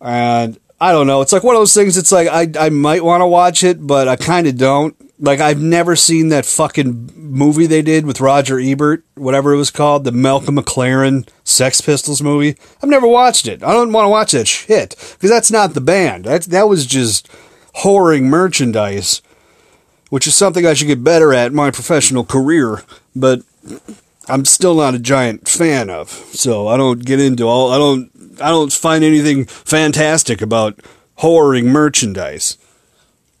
And I don't know. It's like one of those things. It's like I I might want to watch it, but I kind of don't. Like I've never seen that fucking movie they did with Roger Ebert, whatever it was called, the Malcolm McLaren Sex Pistols movie. I've never watched it. I don't want to watch that shit because that's not the band. That that was just whoring merchandise, which is something I should get better at in my professional career. But I'm still not a giant fan of. So I don't get into all. I don't. I don't find anything fantastic about whoring merchandise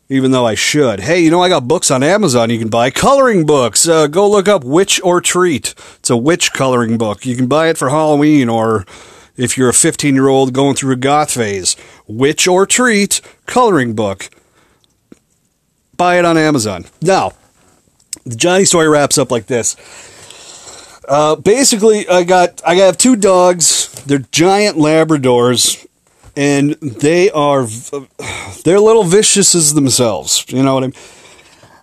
even though I should. Hey, you know, I got books on Amazon you can buy. Coloring books. Uh, go look up Witch or Treat. It's a witch coloring book. You can buy it for Halloween or if you're a 15 year old going through a goth phase. Witch or Treat coloring book. Buy it on Amazon. Now, the Johnny story wraps up like this. Uh, basically, I got I have two dogs. They're giant Labradors and they are they're little vicious as themselves. You know what I mean?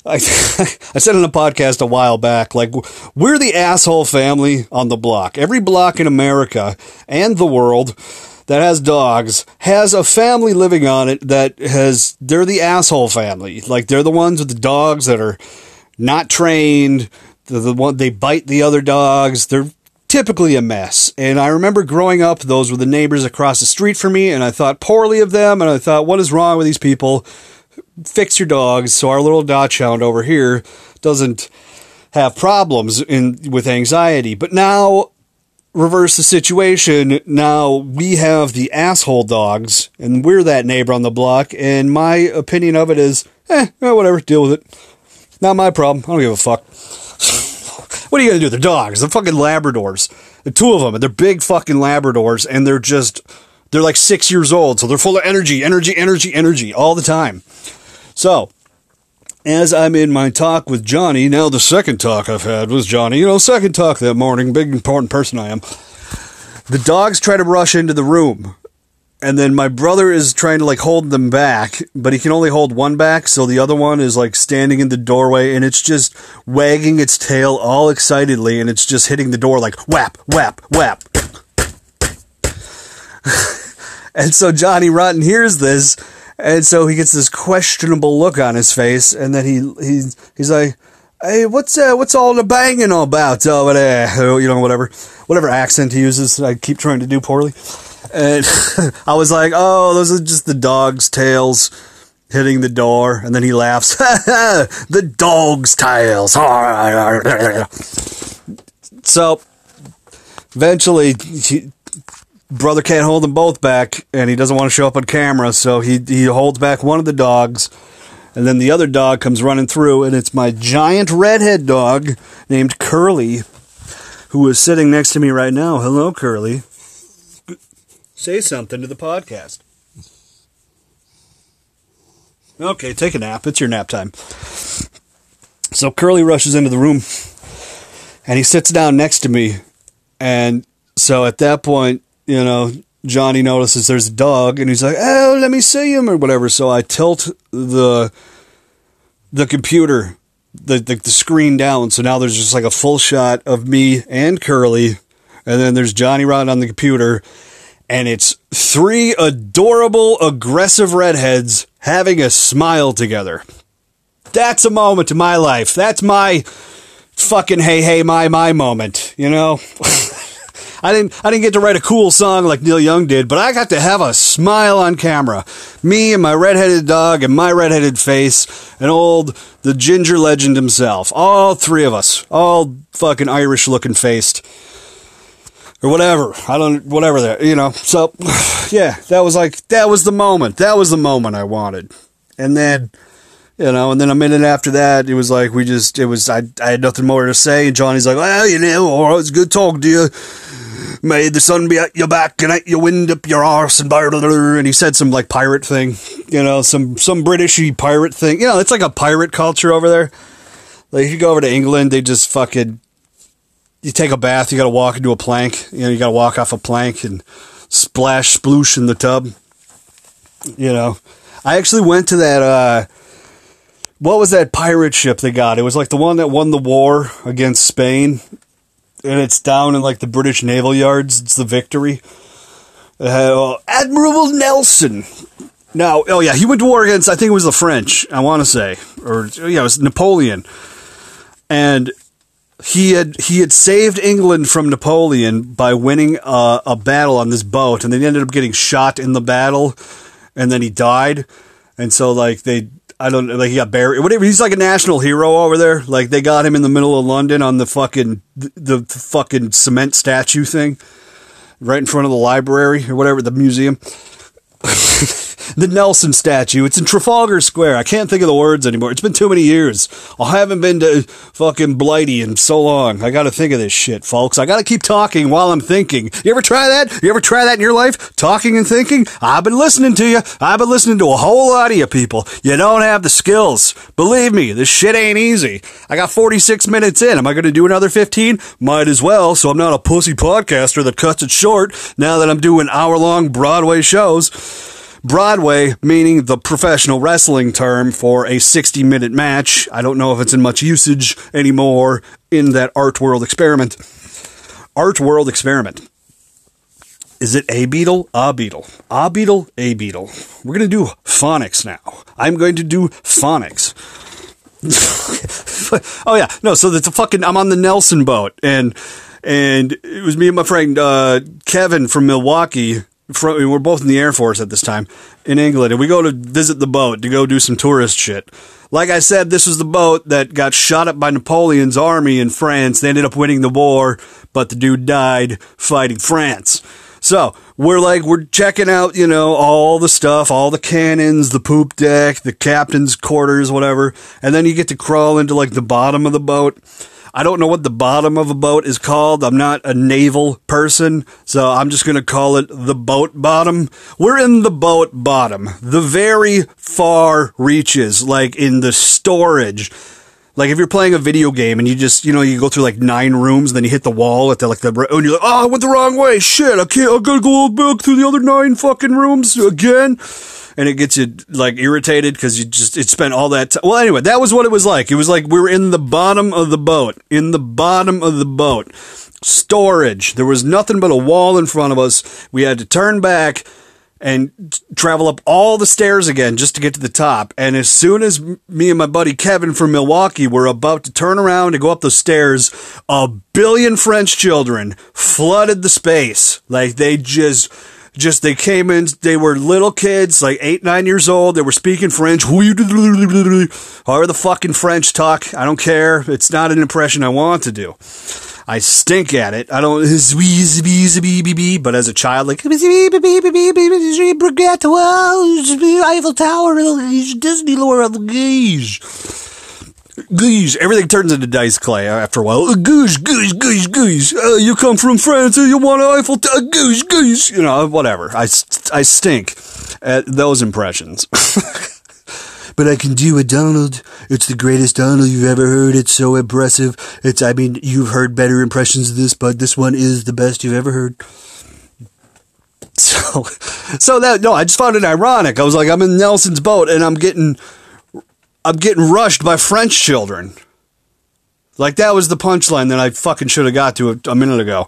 I, *laughs* I said in a podcast a while back, like, we're the asshole family on the block. Every block in America and the world that has dogs has a family living on it that has, they're the asshole family. Like, they're the ones with the dogs that are not trained. They're the one, they bite the other dogs. They're typically a mess. And I remember growing up, those were the neighbors across the street from me, and I thought poorly of them, and I thought, what is wrong with these people? Fix your dogs so our little Dachshund over here doesn't have problems in with anxiety. But now reverse the situation. Now we have the asshole dogs, and we're that neighbor on the block. And my opinion of it is, eh, whatever, deal with it. Not my problem. I don't give a fuck. What are you gonna do? They're dogs. They're fucking Labradors. The two of them, and they're big fucking Labradors, and they're just they're like six years old, so they're full of energy, energy, energy, energy all the time. So, as I'm in my talk with Johnny, now the second talk I've had with Johnny, you know, second talk that morning, big important person I am. The dogs try to rush into the room and then my brother is trying to like hold them back, but he can only hold one back, so the other one is like standing in the doorway and it's just wagging its tail all excitedly and it's just hitting the door like whap, whap, whap. *laughs* and so Johnny Rotten hears this, and so he gets this questionable look on his face, and then he he he's like, "Hey, what's uh, what's all the banging about over there?" *laughs* You know, whatever whatever accent he uses. I keep trying to do poorly. And *laughs* I was like, oh, those are just the dog's tails hitting the door. And then he laughs, *laughs* the dog's tails. *laughs* so eventually, he, brother can't hold them both back, and he doesn't want to show up on camera, so he, he holds back one of the dogs. And then the other dog comes running through, and it's my giant redhead dog named Curly who is sitting next to me right now. Hello, Curly. Say something to the podcast. Okay, take a nap. It's your nap time. So Curly rushes into the room and he sits down next to me. And so at that point, you know, Johnny notices there's a dog and he's like, "Oh, let me see him" or whatever. So I tilt the the computer, the, the the screen down. So now there's just like a full shot of me and Curly, and then there's Johnny Rotten the computer, and it's three adorable, aggressive redheads having a smile together. That's a moment in my life. That's my fucking hey hey my my moment, you know? *laughs* I didn't I didn't get to write a cool song like Neil Young did, but I got to have a smile on camera. Me and my redheaded dog and my redheaded face and old the ginger legend himself. All three of us. All fucking Irish looking faced. Or whatever. I don't whatever that you know. So *sighs* yeah, that was like that was the moment. That was the moment I wanted. And then you know, and then a minute after that, it was like we just, it was, I, I had nothing more to say. And Johnny's like, well, you know, oh, it's good talk to you. May the sun be at your back and at your wind up your arse and blah, blah, blah. And he said some like pirate thing, you know, some, some Britishy pirate thing. You know, it's like a pirate culture over there. Like if you go over to England, they just fucking, you take a bath, you got to walk into a plank. You know, you got to walk off a plank and splash sploosh in the tub. You know, I actually went to that, uh, what was that pirate ship they got? It was like the one that won the war against Spain, and it's down in like the British naval yards. It's the Victory. Uh, Admiral Nelson. Now, oh yeah, he went to war against. I think it was the French. I want to say, or yeah, it was Napoleon, and he had he had saved England from Napoleon by winning a, a battle on this boat, and then he ended up getting shot in the battle, and then he died, and so like they I don't like he got buried. Whatever. He's like a national hero over there. Like they got him in the middle of London on the fucking the, the fucking cement statue thing, right in front of the library or whatever the museum. *laughs* the Nelson statue. It's in Trafalgar Square. I can't think of the words anymore. It's been too many years. I haven't been to fucking Blighty in so long. I got to think of this shit, folks. I got to keep talking while I'm thinking. You ever try that? You ever try that in your life? Talking and thinking? I've been listening to you. I've been listening to a whole lot of you people. You don't have the skills. Believe me, this shit ain't easy. I got 46 minutes in. Am I to do another 15? Might as well, so I'm not a pussy podcaster that cuts it short now that I'm doing hour long Broadway shows. Broadway, meaning the professional wrestling term for a 60 minute match. I don't know if it's in much usage anymore in that art world experiment. Art world experiment. Is it a beetle? A beetle. A beetle? A beetle. We're going to do phonics now. I'm going to do phonics. *laughs* oh yeah, no. So it's a fucking. I'm on the Nelson boat, and and it was me and my friend uh, Kevin from Milwaukee from, we're both in the Air Force at this time in England, and we go to visit the boat to go do some tourist shit. Like I said, this was the boat that got shot up by Napoleon's army in France. They ended up winning the war, but the dude died fighting France. So we're like, we're checking out, you know, all the stuff, all the cannons, the poop deck, the captain's quarters, whatever. And then you get to crawl into like the bottom of the boat I don't know what the bottom of a boat is called. I'm not a naval person, so I'm just going to call it the boat bottom. We're in the boat bottom, the very far reaches, like in the storage. Like if you're playing a video game and you just, you know, you go through like nine rooms, and then you hit the wall at the like the, and you're like, oh, I went the wrong way. Shit, I can't, I gotta go back through the other nine fucking rooms again and it gets you like irritated because you just it spent all that time. Well, anyway, that was what it was like. It was like we were in the bottom of the boat, in the bottom of the boat. Storage. There was nothing but a wall in front of us. We had to turn back and travel up all the stairs again just to get to the top. And as soon as me and my buddy Kevin from Milwaukee were about to turn around to go up the stairs, a billion French children flooded the space. Like they just just they came in, they were little kids, like eight, nine years old. They were speaking French. However the fucking French talk, I don't care. It's not an impression I want to do. I stink at it. I don't, but as a child, like, Eiffel Tower, Disney Lore Goose. Everything turns into Dice Clay after a while. Uh, goose, goose, goose, goose. Uh, you come from France and you want an Eiffel Tower. Goose, goose. You know, whatever. I, I stink at those impressions. *laughs* but I can do a Donald. It's the greatest Donald you've ever heard. It's so impressive. It's, I mean, you've heard better impressions of this, but this one is the best you've ever heard. *laughs* So, so that, no, I just found it ironic. I was like, I'm in Nelson's boat and I'm getting, I'm getting rushed by French children. Like that was the punchline that I fucking should have got to a, minute ago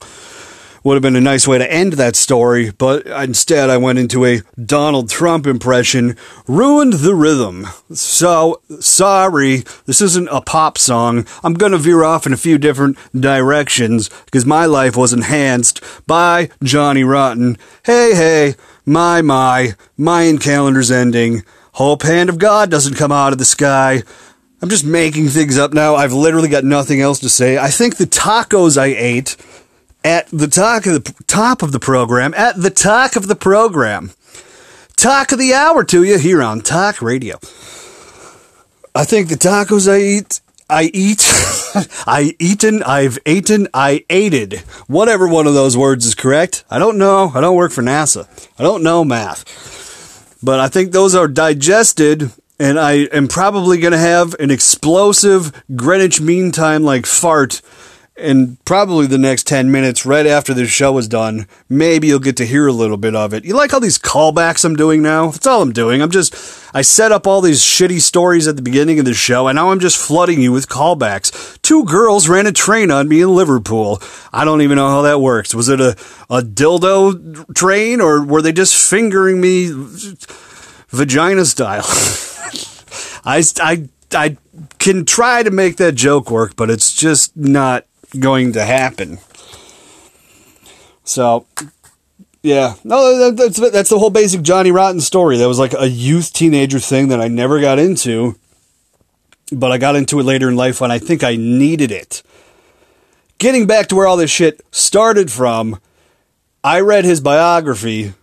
would have been a nice way to end that story, but instead I went into a Donald Trump impression, ruined the rhythm. So, sorry, this isn't a pop song. I'm gonna veer off in a few different directions because my life was enhanced by Johnny Rotten. Hey, hey, my, my, Mayan calendar's ending. Hope hand of God doesn't come out of the sky. I'm just making things up now. I've literally got nothing else to say. I think the tacos I ate at the talk of the top of the program, at the talk of the program. Talk of the hour to you here on Talk Radio. I think the tacos I eat, I eat, *laughs* I eaten, I've eaten, I aided. Whatever one of those words is correct. I don't know. I don't work for NASA. I don't know math. But I think those are digested and I am probably going to have an explosive Greenwich Mean Time like fart in probably the next 10 minutes right after this show is done maybe you'll get to hear a little bit of it. You like all these callbacks i'm doing now? That's all i'm doing. I'm just i set up all these shitty stories at the beginning of the show and now i'm just flooding you with callbacks. Two girls ran a train on me in liverpool. I don't even know how that works. Was it a, a dildo train or were they just fingering me vagina style? *laughs* I, I, I can try to make that joke work, but it's just not going to happen. So, yeah, no, that's that's the whole basic Johnny Rotten story. That was like a youth teenager thing that I never got into, but I got into it later in life when I think I needed it. Getting back to where all this shit started from, I read his biography,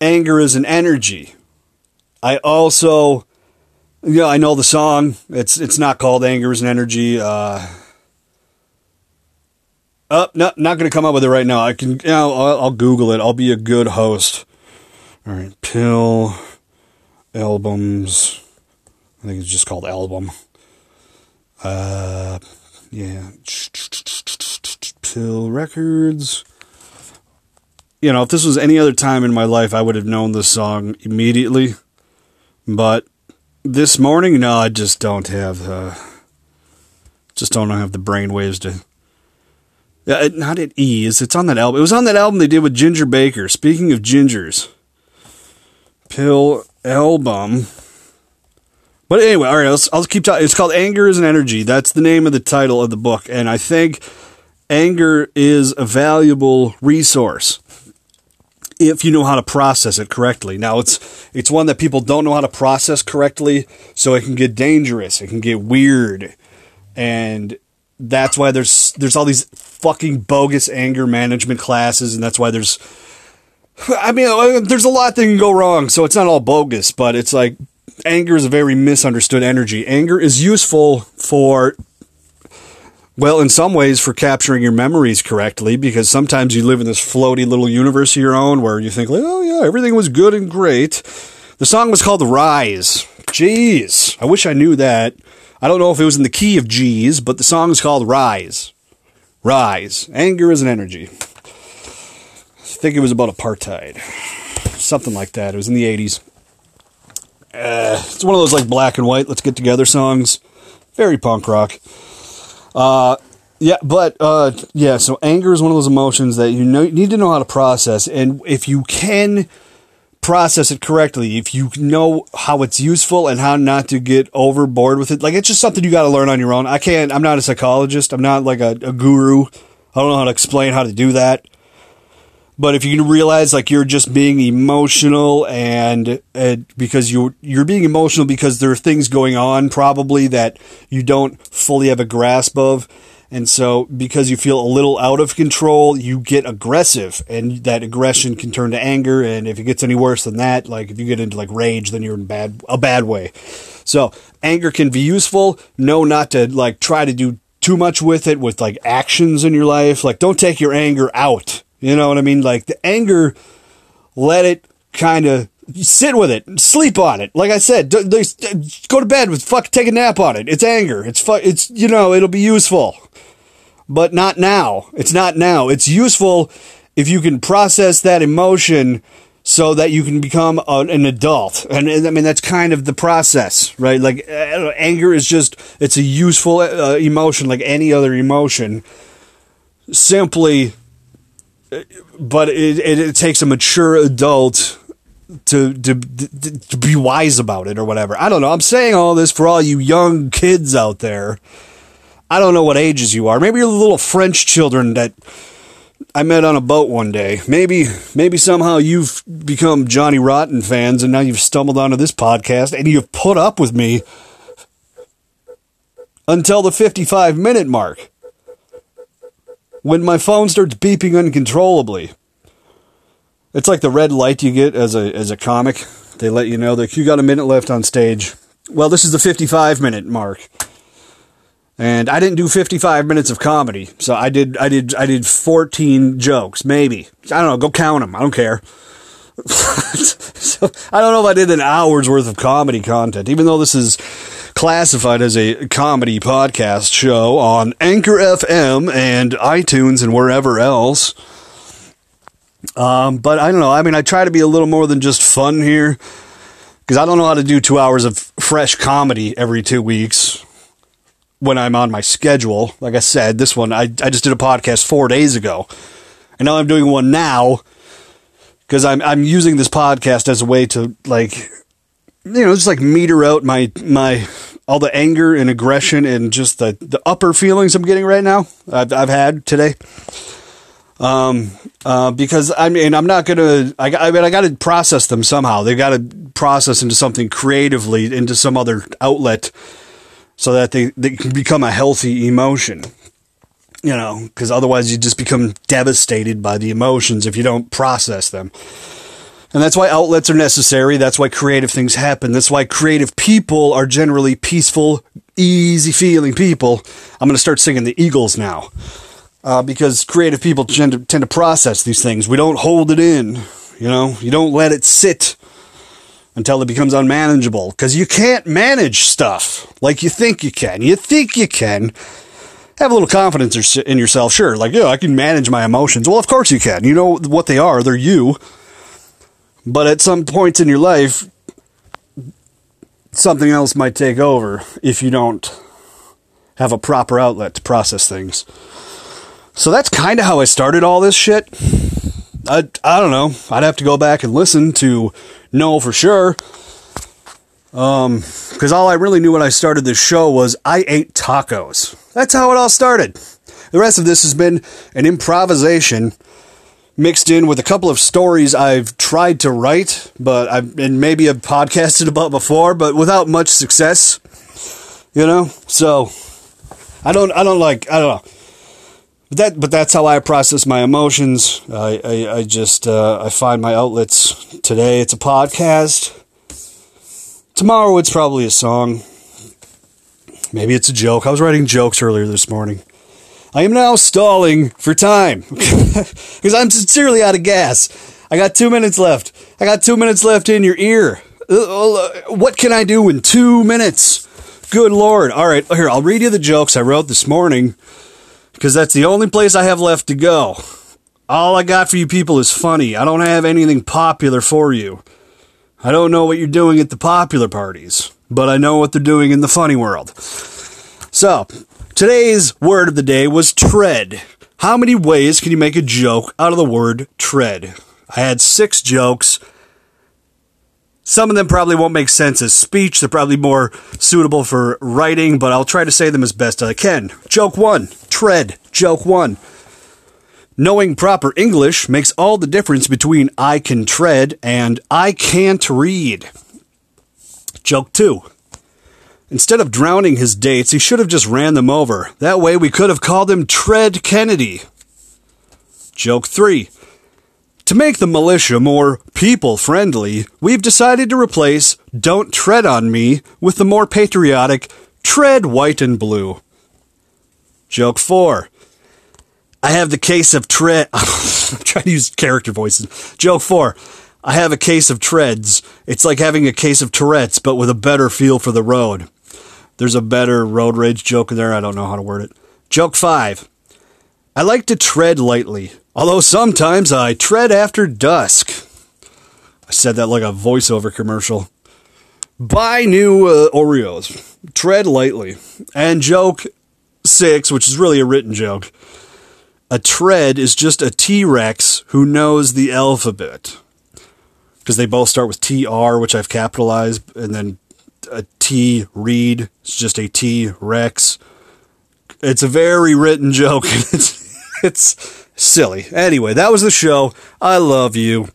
Anger is an Energy. I also, yeah, I know the song. It's it's not called Anger is an Energy. Uh, uh, no, not going to come up with it right now. I can, you know, I'll, I'll Google it. I'll be a good host. All right, PiL albums. I think it's just called album. Uh, yeah, PiL records. You know, if this was any other time in my life, I would have known this song immediately. But this morning, no, I just don't have. Uh, just don't have the brain waves to uh, not at ease. It's on that album. It was on that album they did with Ginger Baker. Speaking of gingers, PiL album. But anyway, all right, let's, I'll keep talking. It's called Anger is an Energy. That's the name of the title of the book. And I think anger is a valuable resource if you know how to process it correctly. Now it's it's one that people don't know how to process correctly, so it can get dangerous, it can get weird. And that's why there's there's all these fucking bogus anger management classes, and that's why there's. I mean, uh, there's a lot that can go wrong, so it's not all bogus, but it's like anger is a very misunderstood energy. Anger is useful for, well, in some ways, for capturing your memories correctly, because sometimes you live in this floaty little universe of your own where you think, like, oh yeah, everything was good and great. The song was called Rise. Jeez, I wish I knew that. I don't know if it was in the key of G's, but the song is called Rise. Rise. Anger is an energy. I think it was about apartheid. Something like that. It was in the 80s. Uh, it's one of those like black and white, let's get together songs. Very punk rock. Uh, yeah, but uh, yeah, so anger is one of those emotions that you know you need to know how to process. And if you can process it correctly, if you know how it's useful and how not to get overboard with it, like it's just something you got to learn on your own. I can't, I'm not a psychologist. I'm not like a, a guru. I don't know how to explain how to do that. But if you realize like you're just being emotional and, and because you you're being emotional because there are things going on probably that you don't fully have a grasp of And so, because you feel a little out of control, you get aggressive, and that aggression can turn to anger. And if it gets any worse than that, like if you get into like rage, then you're in bad a bad way. So, anger can be useful. Know not to like try to do too much with it with like actions in your life. Like, don't take your anger out. You know what I mean? Like the anger, let it kind of sit with it, sleep on it. Like I said, d- d- go to bed with fuck, take a nap on it. It's anger. It's fu- It's you know, it'll be useful, but not now. It's not now. It's useful if you can process that emotion so that you can become a, an adult. And, and, I mean, that's kind of the process, right? Like uh, anger is just it's a useful uh, emotion, like any other emotion. Simply but it, it, it, takes a mature adult to, to to be wise about it or whatever. I don't know. I'm saying all this for all you young kids out there. I don't know what ages you are. Maybe you're the little French children that I met on a boat one day. Maybe maybe somehow you've become Johnny Rotten fans and now you've stumbled onto this podcast and you've put up with me until the 55 minute mark when my phone starts beeping uncontrollably. It's like the red light you get as a as a comic. They let you know that you got a minute left on stage. Well, this is the 55 minute mark. And I didn't do 55 minutes of comedy. So I did I did I did 14 jokes, maybe. I don't know, go count them. I don't care. *laughs* so I don't know if I did an hour's worth of comedy content, even though this is classified as a comedy podcast show on Anchor FM and iTunes and wherever else. Um, but I don't know. I mean, I try to be a little more than just fun here because I don't know how to do two hours of fresh comedy every two weeks when I'm on my schedule. Like I said, this one, I, I just did a podcast four days ago. And now I'm doing one now because I'm, I'm using this podcast as a way to like you know, just like meter out my my all the anger and aggression and just the the upper feelings I'm getting right now. I've I've had today. Um, uh, because I mean, I'm not gonna. I, I mean, I got to process them somehow. They got to process into something creatively, into some other outlet, so that they they can become a healthy emotion. You know, because otherwise you just become devastated by the emotions if you don't process them. And that's why outlets are necessary. That's why creative things happen. That's why creative people are generally peaceful, easy feeling people. I'm going to start singing the Eagles now. Uh, because creative people tend to, tend to process these things. We don't hold it in. You know, you don't let it sit until it becomes unmanageable. Because you can't manage stuff like you think you can. You think you can. Have a little confidence in yourself, sure. Like, yeah, I can manage my emotions. Well, of course you can. You know what they are. They're you. But at some points in your life, something else might take over if you don't have a proper outlet to process things. So that's kind of how I started all this shit. I, I don't know. I'd have to go back and listen to know for sure. Um, because all I really knew when I started this show was I ate tacos. That's how it all started. The rest of this has been an improvisation mixed in with a couple of stories I've tried to write, but I've and maybe I've podcasted *laughs* about before, but without much success. You know, so I don't I don't like I don't know. But that but that's how I process my emotions. I I, I just uh, I find my outlets. Today it's a podcast. Tomorrow it's probably a song. Maybe it's a joke. I was writing jokes earlier this morning. I am now stalling for time *laughs* because I'm sincerely out of gas. I got two minutes left. I got two minutes left in your ear. Uh, what can I do in two minutes? Good Lord. All right, here, I'll read you the jokes I wrote this morning because that's the only place I have left to go. All I got for you people is funny. I don't have anything popular for you. I don't know what you're doing at the popular parties, but I know what they're doing in the funny world. So, Today's word of the day was tread. How many ways can you make a joke out of the word tread? I had six jokes. Some of them probably won't make sense as speech. They're probably more suitable for writing, but I'll try to say them as best I can. Joke one tread. Joke one. Knowing proper English makes all the difference between I can tread and I can't read. Joke two. Instead of drowning his dates, he should have just ran them over. That way we could have called him Tread Kennedy. Joke 3. To make the militia more people friendly, we've decided to replace Don't Tread on Me with the more patriotic Tread White and Blue. Joke 4. I have the case of tread. *laughs* I'm trying to use character voices. Joke 4. I have a case of treads. It's like having a case of Tourette's, but with a better feel for the road. There's a better road rage joke in there. I don't know how to word it. Joke 5. I like to tread lightly, although sometimes I tread after dusk. I said that like a voiceover commercial. Buy new uh, Oreos. Tread lightly. And joke 6, which is really a written joke. A tread is just a T Rex who knows the alphabet. Because they both start with TR, which I've capitalized, and then a T read. It's just a T Rex. It's a very written joke. *laughs* it's it's silly. Anyway, that was the show. I love you.